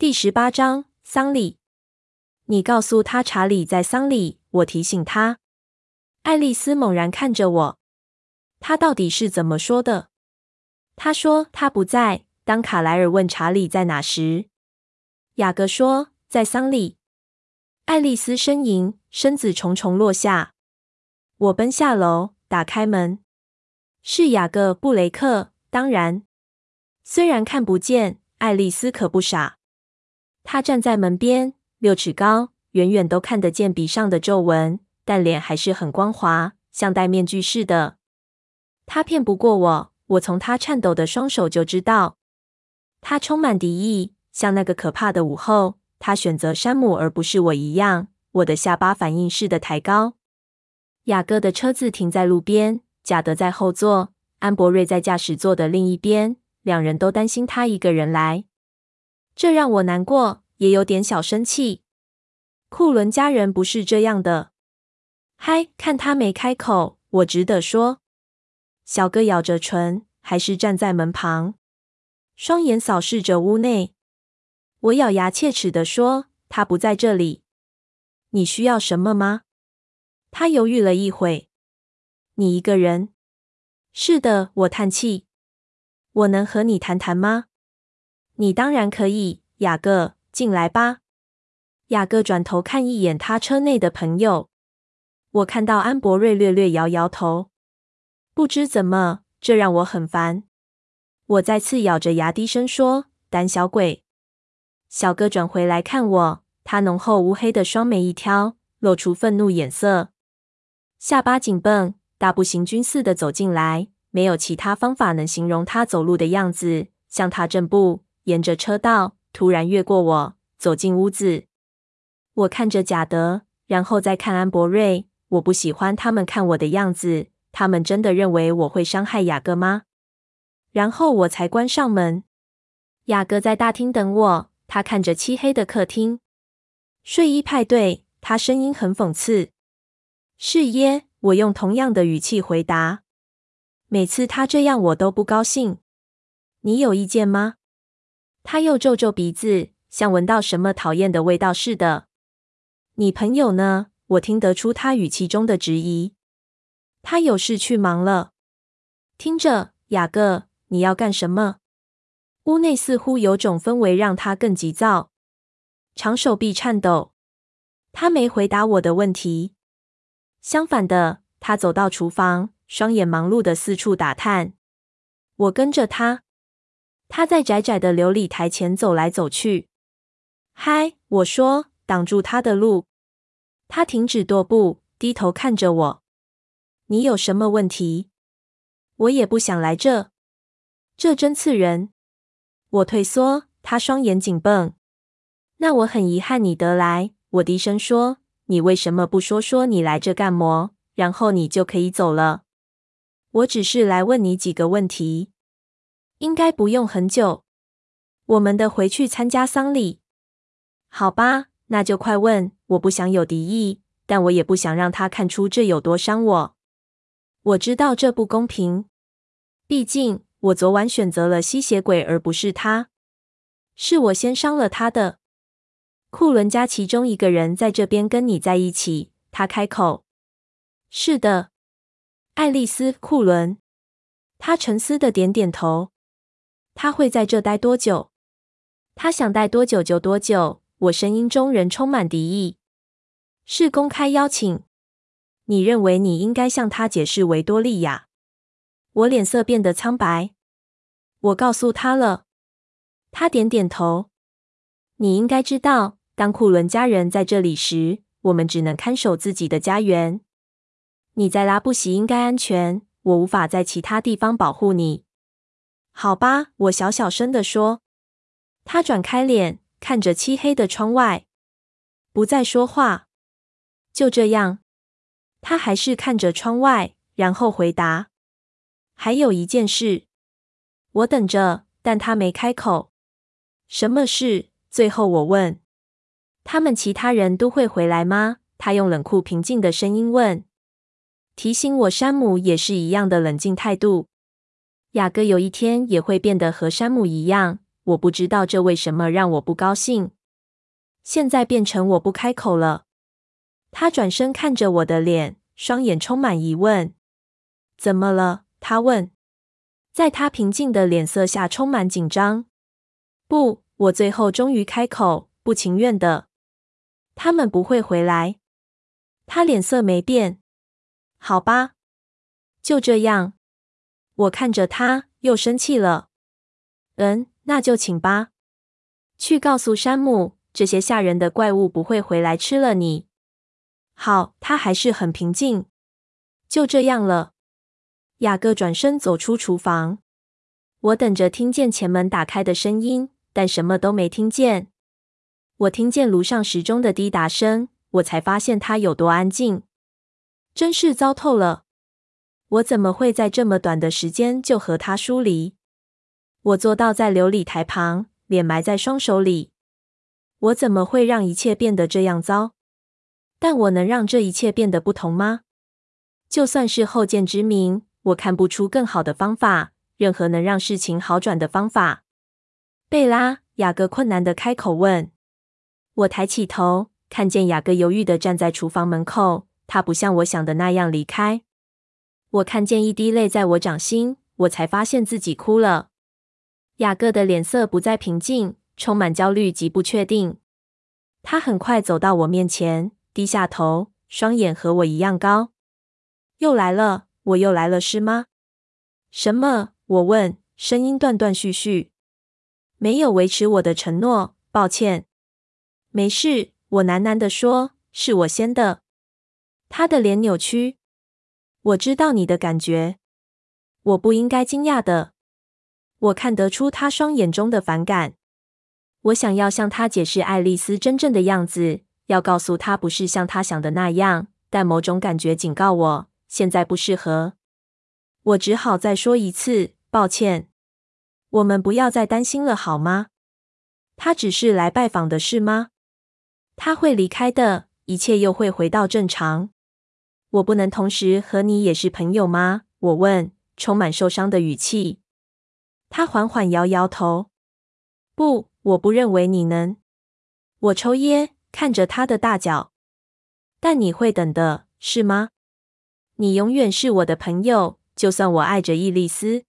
第十八章丧礼。你告诉他查理在丧礼，我提醒他。爱丽丝猛然看着我，他到底是怎么说的？他说他不在。当卡莱尔问查理在哪时，雅各说在丧礼。爱丽丝呻吟，身子重重落下。我奔下楼，打开门，是雅各布雷克。当然，虽然看不见，爱丽丝可不傻。他站在门边，六尺高，远远都看得见鼻上的皱纹，但脸还是很光滑，像戴面具似的。他骗不过我，我从他颤抖的双手就知道。他充满敌意，像那个可怕的午后。他选择山姆而不是我一样，我的下巴反应似的抬高。雅各的车子停在路边，贾德在后座，安博瑞在驾驶座的另一边。两人都担心他一个人来，这让我难过，也有点小生气。库伦家人不是这样的。嗨，看他没开口，我只得说。小哥咬着唇，还是站在门旁，双眼扫视着屋内。我咬牙切齿地说：“他不在这里。你需要什么吗？”他犹豫了一会。“你一个人？”“是的。”我叹气。我能和你谈谈吗？你当然可以，雅各，进来吧。雅各转头看一眼他车内的朋友，我看到安博瑞略略摇摇头。不知怎么，这让我很烦。我再次咬着牙低声说：“胆小鬼。”小哥转回来看我，他浓厚乌黑的双眉一挑，露出愤怒眼色，下巴紧绷，大步行军似的走进来。没有其他方法能形容他走路的样子，像踏正步，沿着车道，突然越过我，走进屋子。我看着贾德，然后再看安博瑞。我不喜欢他们看我的样子。他们真的认为我会伤害雅各吗？然后我才关上门。雅各在大厅等我，他看着漆黑的客厅。睡衣派对，他声音很讽刺。是耶，我用同样的语气回答。每次他这样，我都不高兴。你有意见吗？他又皱皱鼻子，像闻到什么讨厌的味道似的。你朋友呢？我听得出他语气中的质疑。他有事去忙了。听着，雅各，你要干什么？屋内似乎有种氛围让他更急躁，长手臂颤抖。他没回答我的问题。相反的，他走到厨房。双眼忙碌的四处打探，我跟着他。他在窄窄的琉璃台前走来走去。嗨，我说，挡住他的路。他停止踱步，低头看着我。你有什么问题？我也不想来这。这真刺人。我退缩，他双眼紧绷。那我很遗憾你得来。我低声说。你为什么不说说你来这干么？然后你就可以走了。我只是来问你几个问题，应该不用很久。我们的回去参加丧礼，好吧？那就快问。我不想有敌意，但我也不想让他看出这有多伤我。我知道这不公平，毕竟我昨晚选择了吸血鬼而不是他，是我先伤了他的。库伦家其中一个人在这边跟你在一起，他开口。是的。爱丽丝·库伦，他沉思的点点头。他会在这待多久？他想待多久就多久。我声音中仍充满敌意。是公开邀请。你认为你应该向他解释维多利亚？我脸色变得苍白。我告诉他了。他点点头。你应该知道，当库伦家人在这里时，我们只能看守自己的家园。你在拉布席应该安全，我无法在其他地方保护你。好吧，我小小声地说。他转开脸，看着漆黑的窗外，不再说话。就这样，他还是看着窗外，然后回答：“还有一件事。”我等着，但他没开口。什么事？最后我问。他们其他人都会回来吗？他用冷酷平静的声音问。提醒我，山姆也是一样的冷静态度。雅各有一天也会变得和山姆一样。我不知道这为什么让我不高兴。现在变成我不开口了。他转身看着我的脸，双眼充满疑问。怎么了？他问。在他平静的脸色下，充满紧张。不，我最后终于开口，不情愿的。他们不会回来。他脸色没变。好吧，就这样。我看着他，又生气了。嗯，那就请吧。去告诉山姆，这些吓人的怪物不会回来吃了你。好，他还是很平静。就这样了。雅各转身走出厨房。我等着听见前门打开的声音，但什么都没听见。我听见炉上时钟的滴答声，我才发现它有多安静。真是糟透了！我怎么会在这么短的时间就和他疏离？我坐倒在琉璃台旁，脸埋在双手里。我怎么会让一切变得这样糟？但我能让这一切变得不同吗？就算是后见之明，我看不出更好的方法，任何能让事情好转的方法。贝拉，雅各困难的开口问。我抬起头，看见雅各犹豫的站在厨房门口。他不像我想的那样离开。我看见一滴泪在我掌心，我才发现自己哭了。雅各的脸色不再平静，充满焦虑及不确定。他很快走到我面前，低下头，双眼和我一样高。又来了，我又来了，是吗？什么？我问，声音断断续续。没有维持我的承诺，抱歉。没事，我喃喃地说，是我先的。他的脸扭曲。我知道你的感觉，我不应该惊讶的。我看得出他双眼中的反感。我想要向他解释爱丽丝真正的样子，要告诉他不是像他想的那样，但某种感觉警告我，现在不适合。我只好再说一次，抱歉。我们不要再担心了，好吗？他只是来拜访的，是吗？他会离开的，一切又会回到正常。我不能同时和你也是朋友吗？我问，充满受伤的语气。他缓缓摇摇头。不，我不认为你能。我抽烟，看着他的大脚。但你会等的，是吗？你永远是我的朋友，就算我爱着伊丽丝。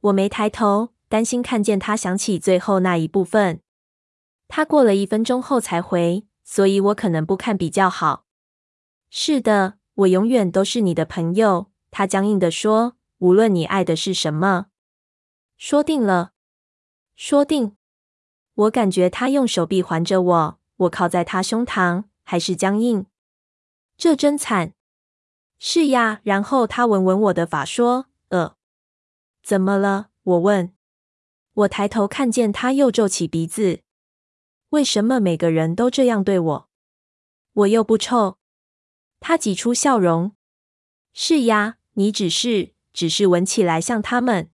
我没抬头，担心看见他想起最后那一部分。他过了一分钟后才回，所以我可能不看比较好。是的。我永远都是你的朋友，他僵硬地说。无论你爱的是什么，说定了，说定。我感觉他用手臂环着我，我靠在他胸膛，还是僵硬。这真惨。是呀。然后他闻闻我的发，说：“呃，怎么了？”我问。我抬头看见他又皱起鼻子。为什么每个人都这样对我？我又不臭。他挤出笑容：“是呀，你只是，只是闻起来像他们，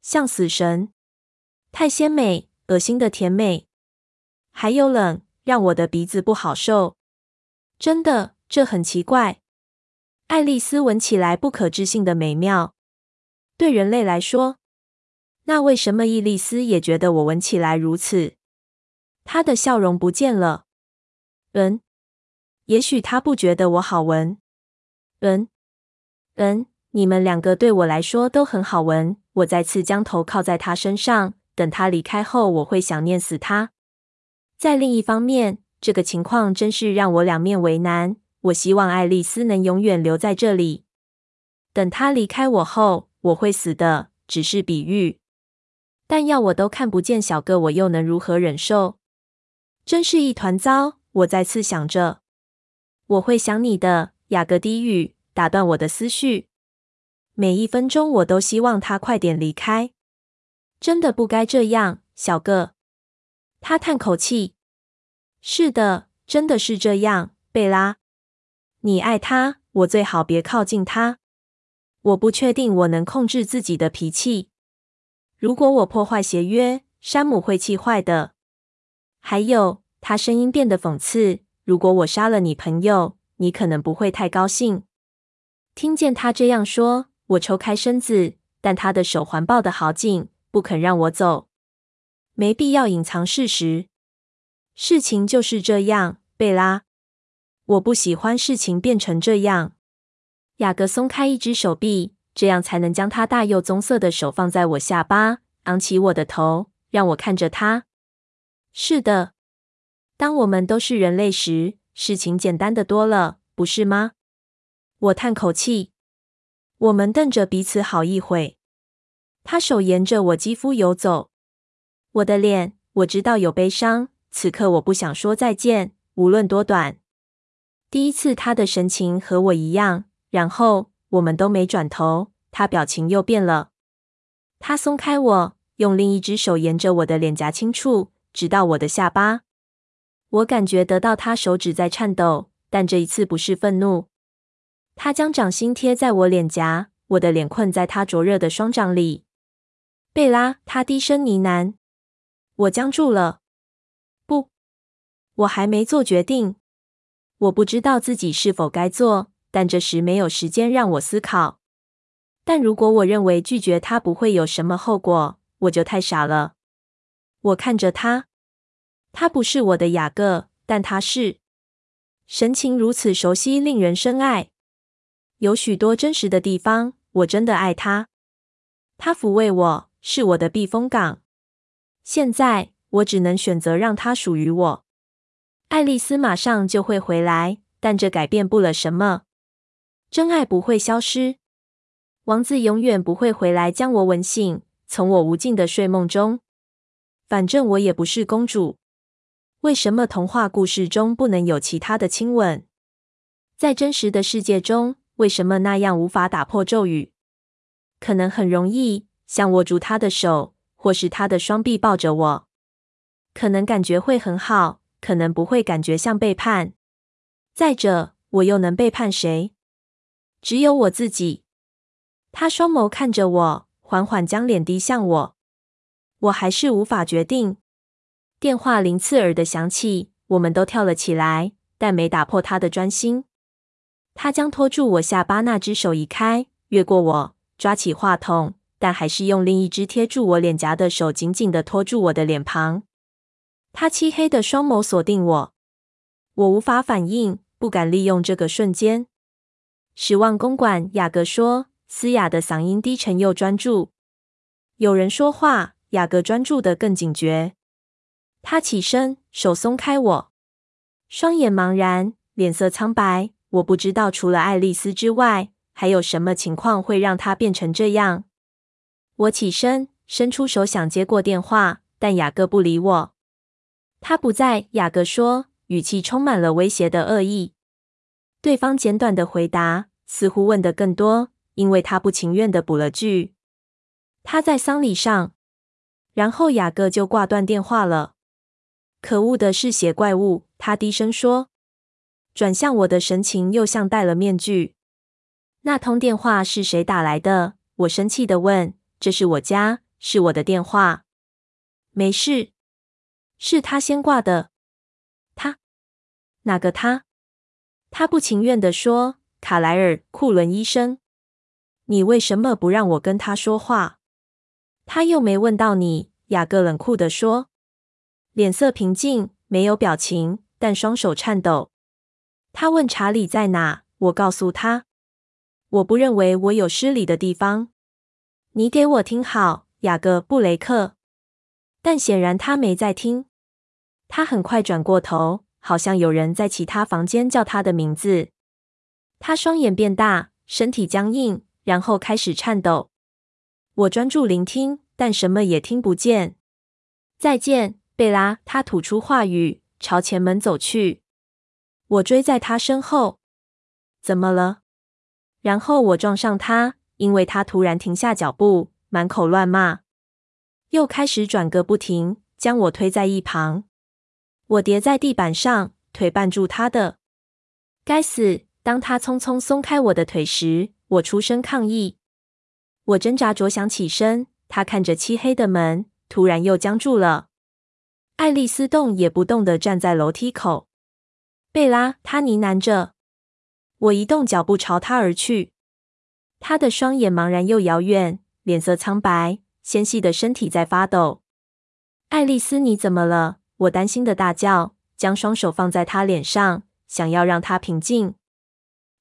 像死神，太鲜美，恶心的甜美，还有冷，让我的鼻子不好受。真的，这很奇怪。爱丽丝闻起来不可置信的美妙，对人类来说，那为什么伊丽丝也觉得我闻起来如此？她的笑容不见了。嗯。”也许他不觉得我好闻。嗯，嗯，你们两个对我来说都很好闻。我再次将头靠在他身上，等他离开后，我会想念死他。在另一方面，这个情况真是让我两面为难。我希望爱丽丝能永远留在这里。等她离开我后，我会死的，只是比喻。但要我都看不见小个，我又能如何忍受？真是一团糟。我再次想着。我会想你的，雅各低语，打断我的思绪。每一分钟，我都希望他快点离开。真的不该这样，小个。他叹口气。是的，真的是这样，贝拉。你爱他，我最好别靠近他。我不确定我能控制自己的脾气。如果我破坏协约，山姆会气坏的。还有，他声音变得讽刺。如果我杀了你朋友，你可能不会太高兴。听见他这样说，我抽开身子，但他的手环抱得好紧，不肯让我走。没必要隐藏事实。事情就是这样，贝拉。我不喜欢事情变成这样。雅各松开一只手臂，这样才能将他大又棕色的手放在我下巴，昂起我的头，让我看着他。是的，当我们都是人类时，事情简单的多了，不是吗？我叹口气。我们瞪着彼此好一会。他手沿着我肌肤游走，我的脸，我知道有悲伤。此刻我不想说再见，无论多短。第一次，他的神情和我一样，然后我们都没转头，他表情又变了。他松开我，用另一只手沿着我的脸颊轻触，直到我的下巴。我感觉得到他手指在颤抖，但这一次不是愤怒。他将掌心贴在我脸颊，我的脸困在他灼热的双掌里。贝拉，他低声呢喃。我僵住了。不，我还没做决定。我不知道自己是否该做，但这时没有时间让我思考。但如果我认为拒绝他不会有什么后果，我就太傻了。我看着他，他不是我的雅各，但他是。神情如此熟悉，令人深爱。有许多真实的地方，我真的爱他。他抚慰我，是我的避风港。现在我只能选择让他属于我。爱丽丝马上就会回来，但这改变不了什么。真爱不会消失，王子永远不会回来将我吻醒，从我无尽的睡梦中。反正我也不是公主。为什么童话故事中不能有其他的亲吻？在真实的世界中，为什么那样无法打破咒语？可能很容易，像握住他的手，或是他的双臂抱着我。可能感觉会很好。可能不会感觉像背叛。再者，我又能背叛谁？只有我自己。他双眸看着我，缓缓将脸低向我。我还是无法决定。电话铃刺耳的响起，我们都跳了起来，但没打破他的专心。他将托住我下巴那只手移开，越过我，抓起话筒，但还是用另一只贴住我脸颊的手紧紧地托住我的脸庞。他漆黑的双眸锁定我，我无法反应，不敢利用这个瞬间。十万公馆，雅各说，嘶哑的嗓音低沉又专注。有人说话，雅各专注的更警觉。他起身，手松开我，双眼茫然，脸色苍白。我不知道除了爱丽丝之外，还有什么情况会让他变成这样。我起身，伸出手想接过电话，但雅各不理我。他不在，雅各说，语气充满了威胁的恶意。对方简短的回答，似乎问得更多，因为他不情愿的补了句：“他在丧礼上。”然后雅各就挂断电话了。可恶的嗜血怪物，他低声说，转向我的神情又像戴了面具。那通电话是谁打来的？我生气的问。这是我家，是我的电话。没事。是他先挂的。他？哪个他？他不情愿的说：“卡莱尔·库伦医生，你为什么不让我跟他说话？”他又没问到你。雅各冷酷的说，脸色平静，没有表情，但双手颤抖。他问查理在哪？我告诉他，我不认为我有失礼的地方。你给我听好，雅各·布雷克。但显然他没在听。他很快转过头，好像有人在其他房间叫他的名字。他双眼变大，身体僵硬，然后开始颤抖。我专注聆听，但什么也听不见。再见，贝拉。他吐出话语，朝前门走去。我追在他身后。怎么了？然后我撞上他，因为他突然停下脚步，满口乱骂，又开始转个不停，将我推在一旁。我跌在地板上，腿绊住他的。该死！当他匆匆松开我的腿时，我出声抗议。我挣扎着想起身，他看着漆黑的门，突然又僵住了。爱丽丝动也不动地站在楼梯口。贝拉，她呢喃着。我移动脚步朝她而去。她的双眼茫然又遥远，脸色苍白，纤细的身体在发抖。爱丽丝，你怎么了？我担心的大叫，将双手放在她脸上，想要让她平静。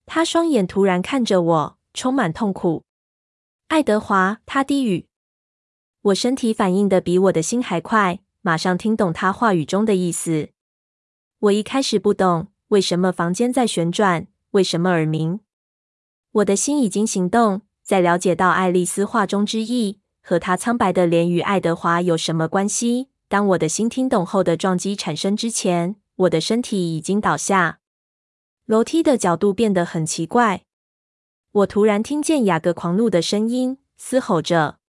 她双眼突然看着我，充满痛苦。爱德华，她低语。我身体反应的比我的心还快，马上听懂他话语中的意思。我一开始不懂为什么房间在旋转，为什么耳鸣。我的心已经行动，在了解到爱丽丝话中之意。和她苍白的脸与爱德华有什么关系？当我的心听懂后的撞击产生之前，我的身体已经倒下。楼梯的角度变得很奇怪。我突然听见雅各狂怒的声音，嘶吼着。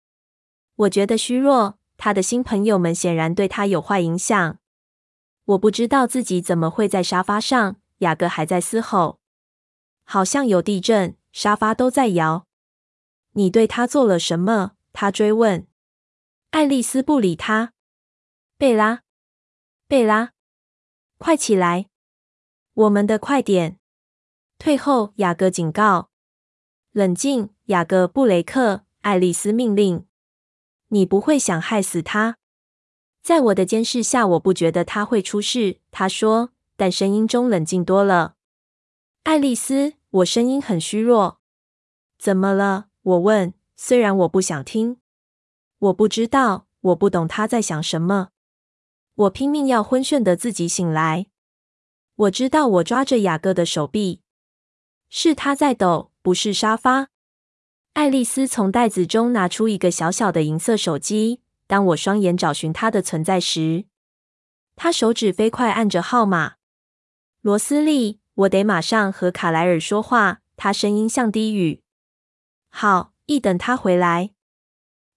我觉得虚弱。他的新朋友们显然对他有坏影响。我不知道自己怎么会在沙发上。雅各还在嘶吼，好像有地震，沙发都在摇。你对他做了什么？他追问。爱丽丝不理他。贝拉，贝拉，快起来！我们的快点！退后！雅各警告。冷静，雅各布雷克。爱丽丝命令。你不会想害死他？在我的监视下，我不觉得他会出事。他说，但声音中冷静多了。爱丽丝，我声音很虚弱。怎么了？我问。虽然我不想听，我不知道，我不懂他在想什么。我拼命要昏眩的自己醒来。我知道，我抓着雅各的手臂，是他在抖，不是沙发。爱丽丝从袋子中拿出一个小小的银色手机。当我双眼找寻它的存在时，她手指飞快按着号码。罗斯利，我得马上和卡莱尔说话。她声音像低语。好。一等他回来，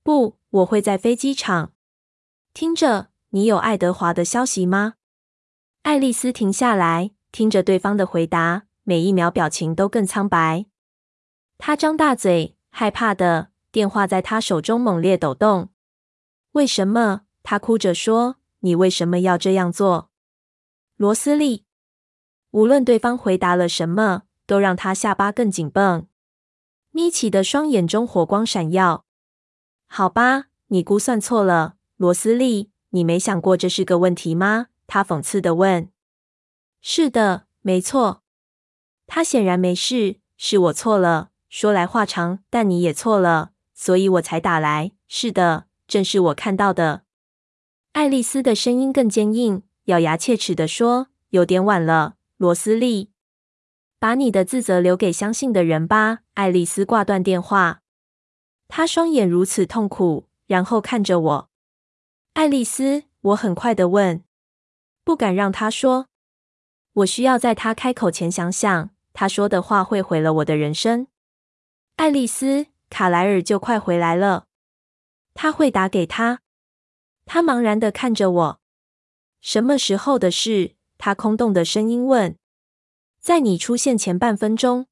不，我会在飞机场。听着，你有爱德华的消息吗？爱丽丝停下来，听着对方的回答，每一秒表情都更苍白。她张大嘴，害怕的。电话在他手中猛烈抖动。为什么？她哭着说：“你为什么要这样做？”罗斯利，无论对方回答了什么，都让她下巴更紧绷。眯起的双眼中火光闪耀。好吧，你估算错了，罗斯利。你没想过这是个问题吗？他讽刺地问。是的，没错。他显然没事，是我错了。说来话长，但你也错了，所以我才打来。是的，正是我看到的。爱丽丝的声音更坚硬，咬牙切齿地说：“有点晚了，罗斯利。”把你的自责留给相信的人吧。爱丽丝挂断电话，她双眼如此痛苦，然后看着我。爱丽丝，我很快地问，不敢让她说。我需要在她开口前想想，她说的话会毁了我的人生。爱丽丝，卡莱尔就快回来了，他会打给他。她茫然地看着我。什么时候的事？她空洞的声音问。在你出现前半分钟，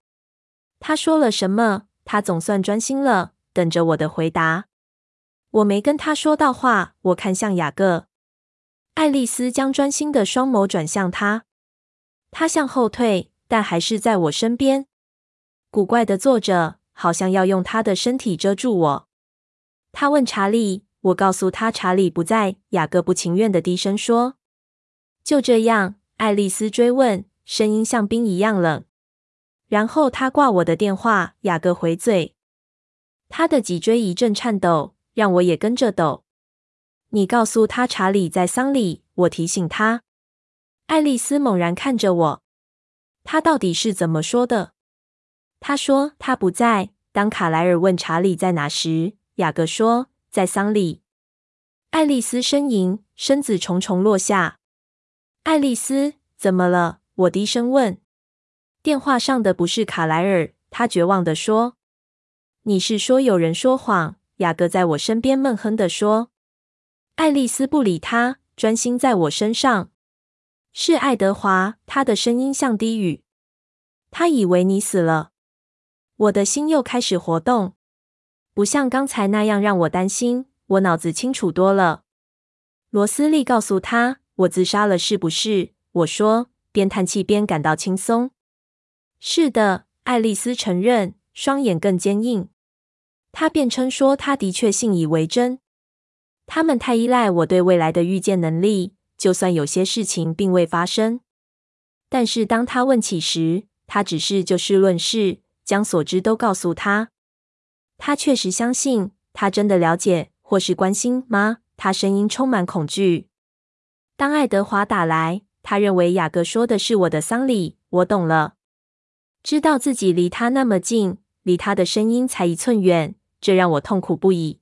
他说了什么？他总算专心了，等着我的回答。我没跟他说到话。我看向雅各，爱丽丝将专心的双眸转向他。他向后退，但还是在我身边，古怪的坐着，好像要用他的身体遮住我。他问查理，我告诉他查理不在。雅各不情愿的低声说：“就这样。”爱丽丝追问。声音像冰一样冷，然后他挂我的电话。雅各回嘴，他的脊椎一阵颤抖，让我也跟着抖。你告诉他查理在丧礼，我提醒他。爱丽丝猛然看着我，他到底是怎么说的？他说他不在。当卡莱尔问查理在哪时，雅各说在桑里。爱丽丝呻吟，身子重重落下。爱丽丝，怎么了？我低声问：“电话上的不是卡莱尔。”他绝望地说：“你是说有人说谎？”雅各在我身边闷哼地说。爱丽丝不理他，专心在我身上。是爱德华，他的声音像低语。他以为你死了。我的心又开始活动，不像刚才那样让我担心。我脑子清楚多了。罗斯利告诉他：“我自杀了，是不是？”我说。边叹气边感到轻松。是的，爱丽丝承认，双眼更坚硬。她辩称说，她的确信以为真。他们太依赖我对未来的预见能力，就算有些事情并未发生。但是当他问起时，他只是就事论事，将所知都告诉他。他确实相信，他真的了解或是关心吗？他声音充满恐惧。当爱德华打来，他认为雅各说的是我的丧礼。我懂了，知道自己离他那么近，离他的声音才一寸远，这让我痛苦不已。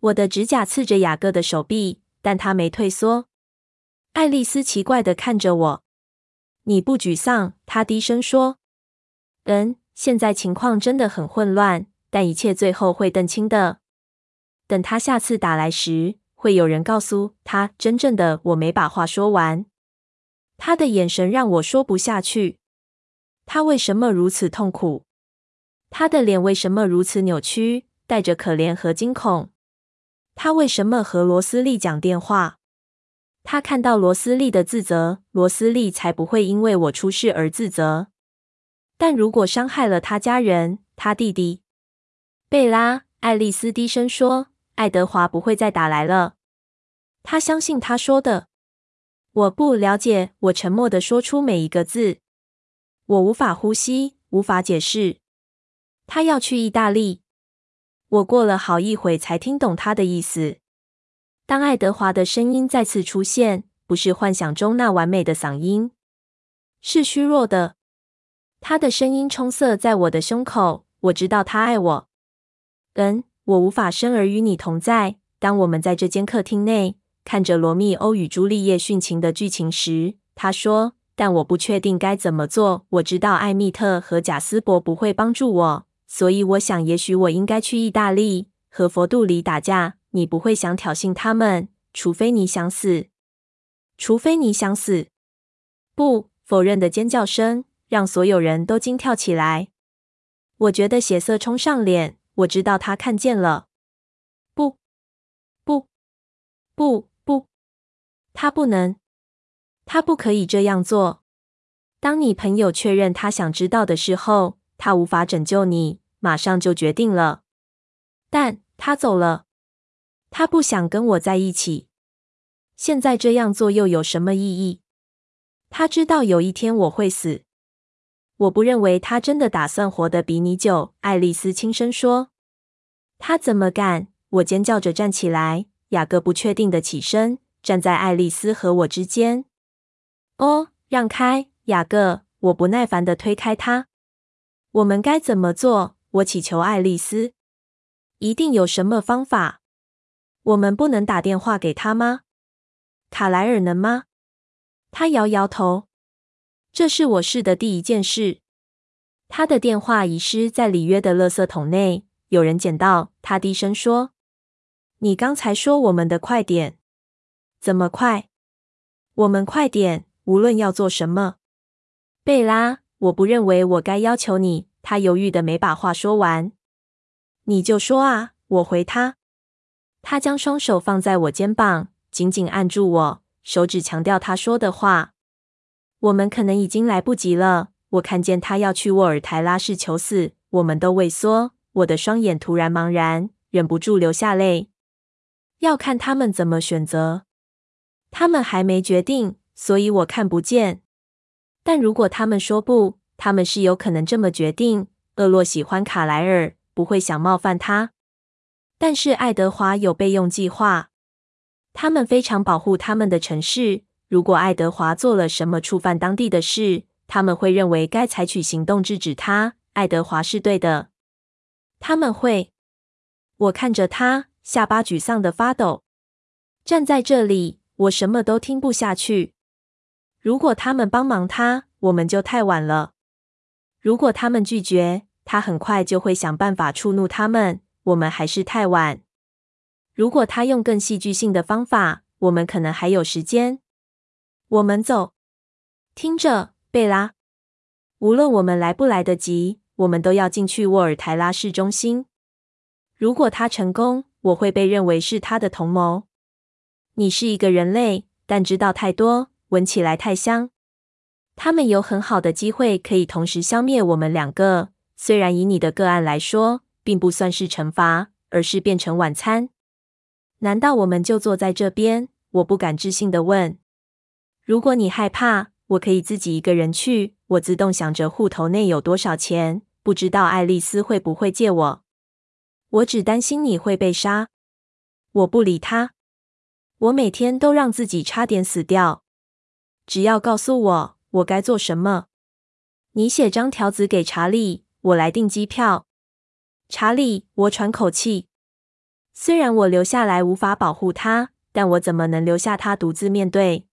我的指甲刺着雅各的手臂，但他没退缩。爱丽丝奇怪地看着我。你不沮丧？他低声说。嗯，现在情况真的很混乱，但一切最后会澄清的。等他下次打来时，会有人告诉他真正的我。没把话说完，他的眼神让我说不下去。他为什么如此痛苦？他的脸为什么如此扭曲，带着可怜和惊恐？他为什么和罗斯利讲电话？他看到罗斯利的自责，罗斯利才不会因为我出事而自责。但如果伤害了他家人，他弟弟贝拉，爱丽丝低声说：“爱德华不会再打来了。”他相信他说的。我不了解，我沉默地说出每一个字。我无法呼吸，无法解释。他要去意大利。我过了好一会才听懂他的意思。当爱德华的声音再次出现，不是幻想中那完美的嗓音，是虚弱的。他的声音充塞在我的胸口。我知道他爱我。嗯，我无法生而与你同在。当我们在这间客厅内看着《罗密欧与朱丽叶》殉情的剧情时，他说：“但我不确定该怎么做。我知道艾蜜特和贾斯伯不会帮助我，所以我想，也许我应该去意大利和佛杜里打架。”你不会想挑衅他们，除非你想死。除非你想死。不，否认的尖叫声让所有人都惊跳起来。我觉得血色冲上脸。我知道他看见了。不，不，不，不，他不能，他不可以这样做。当你朋友确认他想知道的时候，他无法拯救你，马上就决定了。但他走了。他不想跟我在一起。现在这样做又有什么意义？他知道有一天我会死。我不认为他真的打算活得比你久。爱丽丝轻声说：“他怎么敢？”我尖叫着站起来。雅各不确定的起身，站在爱丽丝和我之间。哦，让开，雅各！我不耐烦的推开他。我们该怎么做？我祈求爱丽丝。一定有什么方法。我们不能打电话给他吗？卡莱尔能吗？他摇摇头。这是我试的第一件事。他的电话遗失在里约的垃圾桶内，有人捡到。他低声说：“你刚才说我们的快点，怎么快？我们快点，无论要做什么。”贝拉，我不认为我该要求你。他犹豫的没把话说完。你就说啊，我回他。他将双手放在我肩膀，紧紧按住我，手指强调他说的话。我们可能已经来不及了。我看见他要去沃尔台拉市求死，我们都畏缩。我的双眼突然茫然，忍不住流下泪。要看他们怎么选择。他们还没决定，所以我看不见。但如果他们说不，他们是有可能这么决定。厄洛喜欢卡莱尔，不会想冒犯他。但是爱德华有备用计划，他们非常保护他们的城市。如果爱德华做了什么触犯当地的事，他们会认为该采取行动制止他。爱德华是对的，他们会。我看着他，下巴沮丧的发抖，站在这里，我什么都听不下去。如果他们帮忙他，我们就太晚了。如果他们拒绝，他很快就会想办法触怒他们。我们还是太晚。如果他用更戏剧性的方法，我们可能还有时间。我们走。听着，贝拉，无论我们来不来得及，我们都要进去沃尔台拉市中心。如果他成功，我会被认为是他的同谋。你是一个人类，但知道太多，闻起来太香。他们有很好的机会可以同时消灭我们两个。虽然以你的个案来说，并不算是惩罚，而是变成晚餐。难道我们就坐在这边？我不敢置信地问。如果你害怕，我可以自己一个人去。我自动想着户头内有多少钱，不知道爱丽丝会不会借我。我只担心你会被杀。我不理他。我每天都让自己差点死掉。只要告诉我，我该做什么。你写张条子给查理，我来订机票。查理，我喘口气。虽然我留下来无法保护他，但我怎么能留下他独自面对？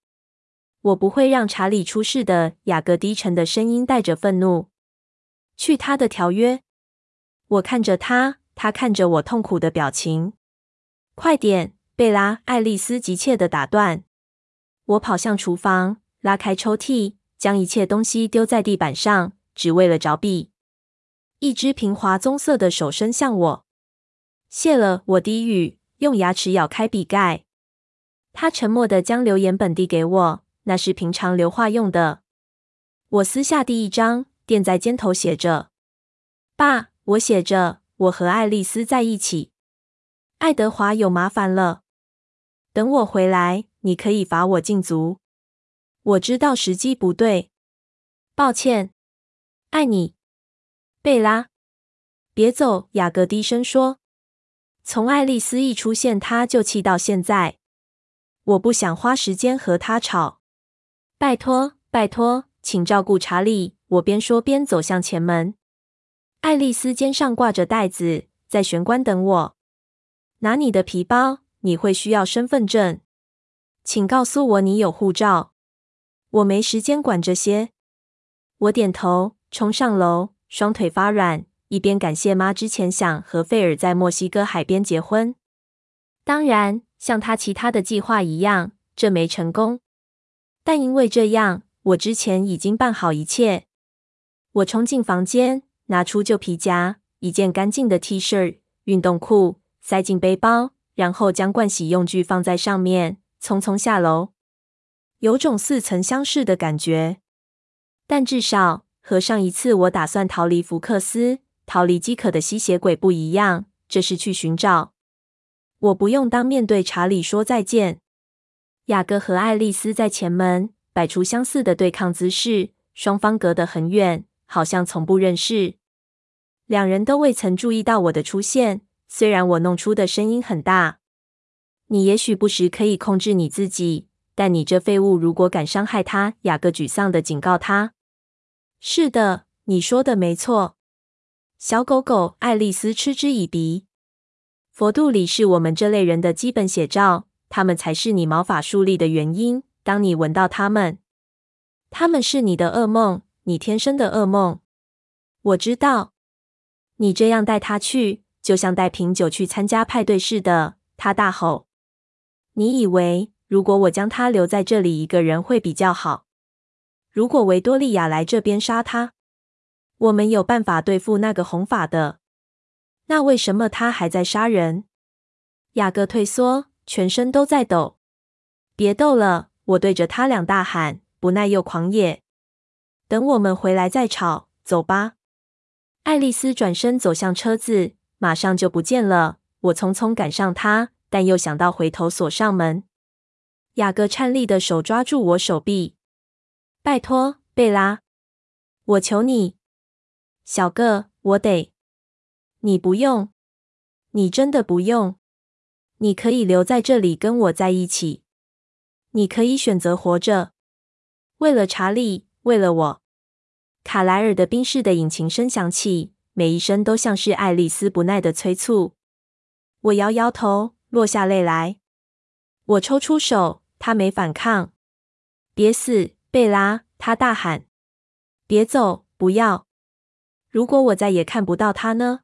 我不会让查理出事的。雅各低沉的声音带着愤怒。去他的条约。我看着他，他看着我痛苦的表情。快点，贝拉！爱丽丝急切的打断。我跑向厨房，拉开抽屉，将一切东西丢在地板上，只为了找笔。一只平滑棕色的手伸向我。谢了，我低语，用牙齿咬开笔盖。他沉默的将留言本递给我，那是平常留话用的。我撕下第一张，垫在肩头，写着：“爸，我写着，我和爱丽丝在一起。爱德华有麻烦了。等我回来，你可以罚我禁足。我知道时机不对，抱歉。爱你，贝拉。别走。”雅各低声说。从爱丽丝一出现，他就气到现在。我不想花时间和他吵。拜托，拜托，请照顾查理。我边说边走向前门。爱丽丝肩上挂着袋子，在玄关等我。拿你的皮包，你会需要身份证。请告诉我你有护照。我没时间管这些。我点头，冲上楼，双腿发软。一边感谢妈之前想和费尔在墨西哥海边结婚，当然像他其他的计划一样，这没成功。但因为这样，我之前已经办好一切。我冲进房间，拿出旧皮夹，一件干净的 T 恤、运动裤，塞进背包，然后将盥洗用具放在上面，匆匆下楼。有种似曾相识的感觉，但至少和上一次我打算逃离福克斯。逃离饥渴的吸血鬼不一样，这是去寻找。我不用当面对查理说再见。雅各和爱丽丝在前门摆出相似的对抗姿势，双方隔得很远，好像从不认识。两人都未曾注意到我的出现，虽然我弄出的声音很大。你也许不时可以控制你自己，但你这废物如果敢伤害他，雅各沮丧地警告他。是的，你说的没错。小狗狗，爱丽丝嗤之以鼻。佛度里是我们这类人的基本写照，他们才是你毛发竖立的原因。当你闻到他们，他们是你的噩梦，你天生的噩梦。我知道，你这样带他去，就像带瓶酒去参加派对似的。他大吼：“你以为如果我将他留在这里一个人会比较好？如果维多利亚来这边杀他？”我们有办法对付那个红发的，那为什么他还在杀人？雅各退缩，全身都在抖。别逗了！我对着他俩大喊，不耐又狂野。等我们回来再吵，走吧。爱丽丝转身走向车子，马上就不见了。我匆匆赶上她，但又想到回头锁上门。雅各颤栗的手抓住我手臂，拜托，贝拉，我求你。小个，我得。你不用，你真的不用。你可以留在这里跟我在一起。你可以选择活着。为了查理，为了我。卡莱尔的宾士的引擎声响起，每一声都像是爱丽丝不耐的催促。我摇摇头，落下泪来。我抽出手，他没反抗。别死，贝拉！他大喊。别走，不要。如果我再也看不到他呢？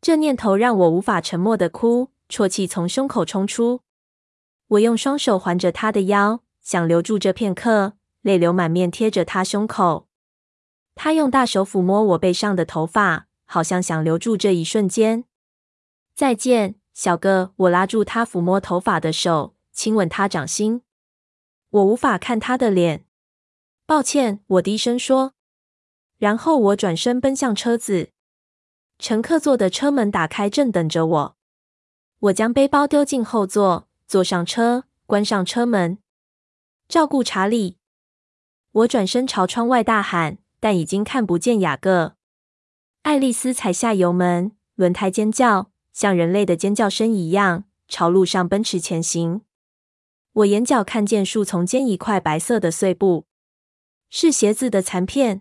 这念头让我无法沉默的哭，啜泣从胸口冲出。我用双手环着他的腰，想留住这片刻，泪流满面贴着他胸口。他用大手抚摸我背上的头发，好像想留住这一瞬间。再见，小哥。我拉住他抚摸头发的手，亲吻他掌心。我无法看他的脸。抱歉，我低声说。然后我转身奔向车子，乘客座的车门打开，正等着我。我将背包丢进后座，坐上车，关上车门，照顾查理。我转身朝窗外大喊，但已经看不见雅各。爱丽丝踩下油门，轮胎尖叫，像人类的尖叫声一样，朝路上奔驰前行。我眼角看见树丛间一块白色的碎布，是鞋子的残片。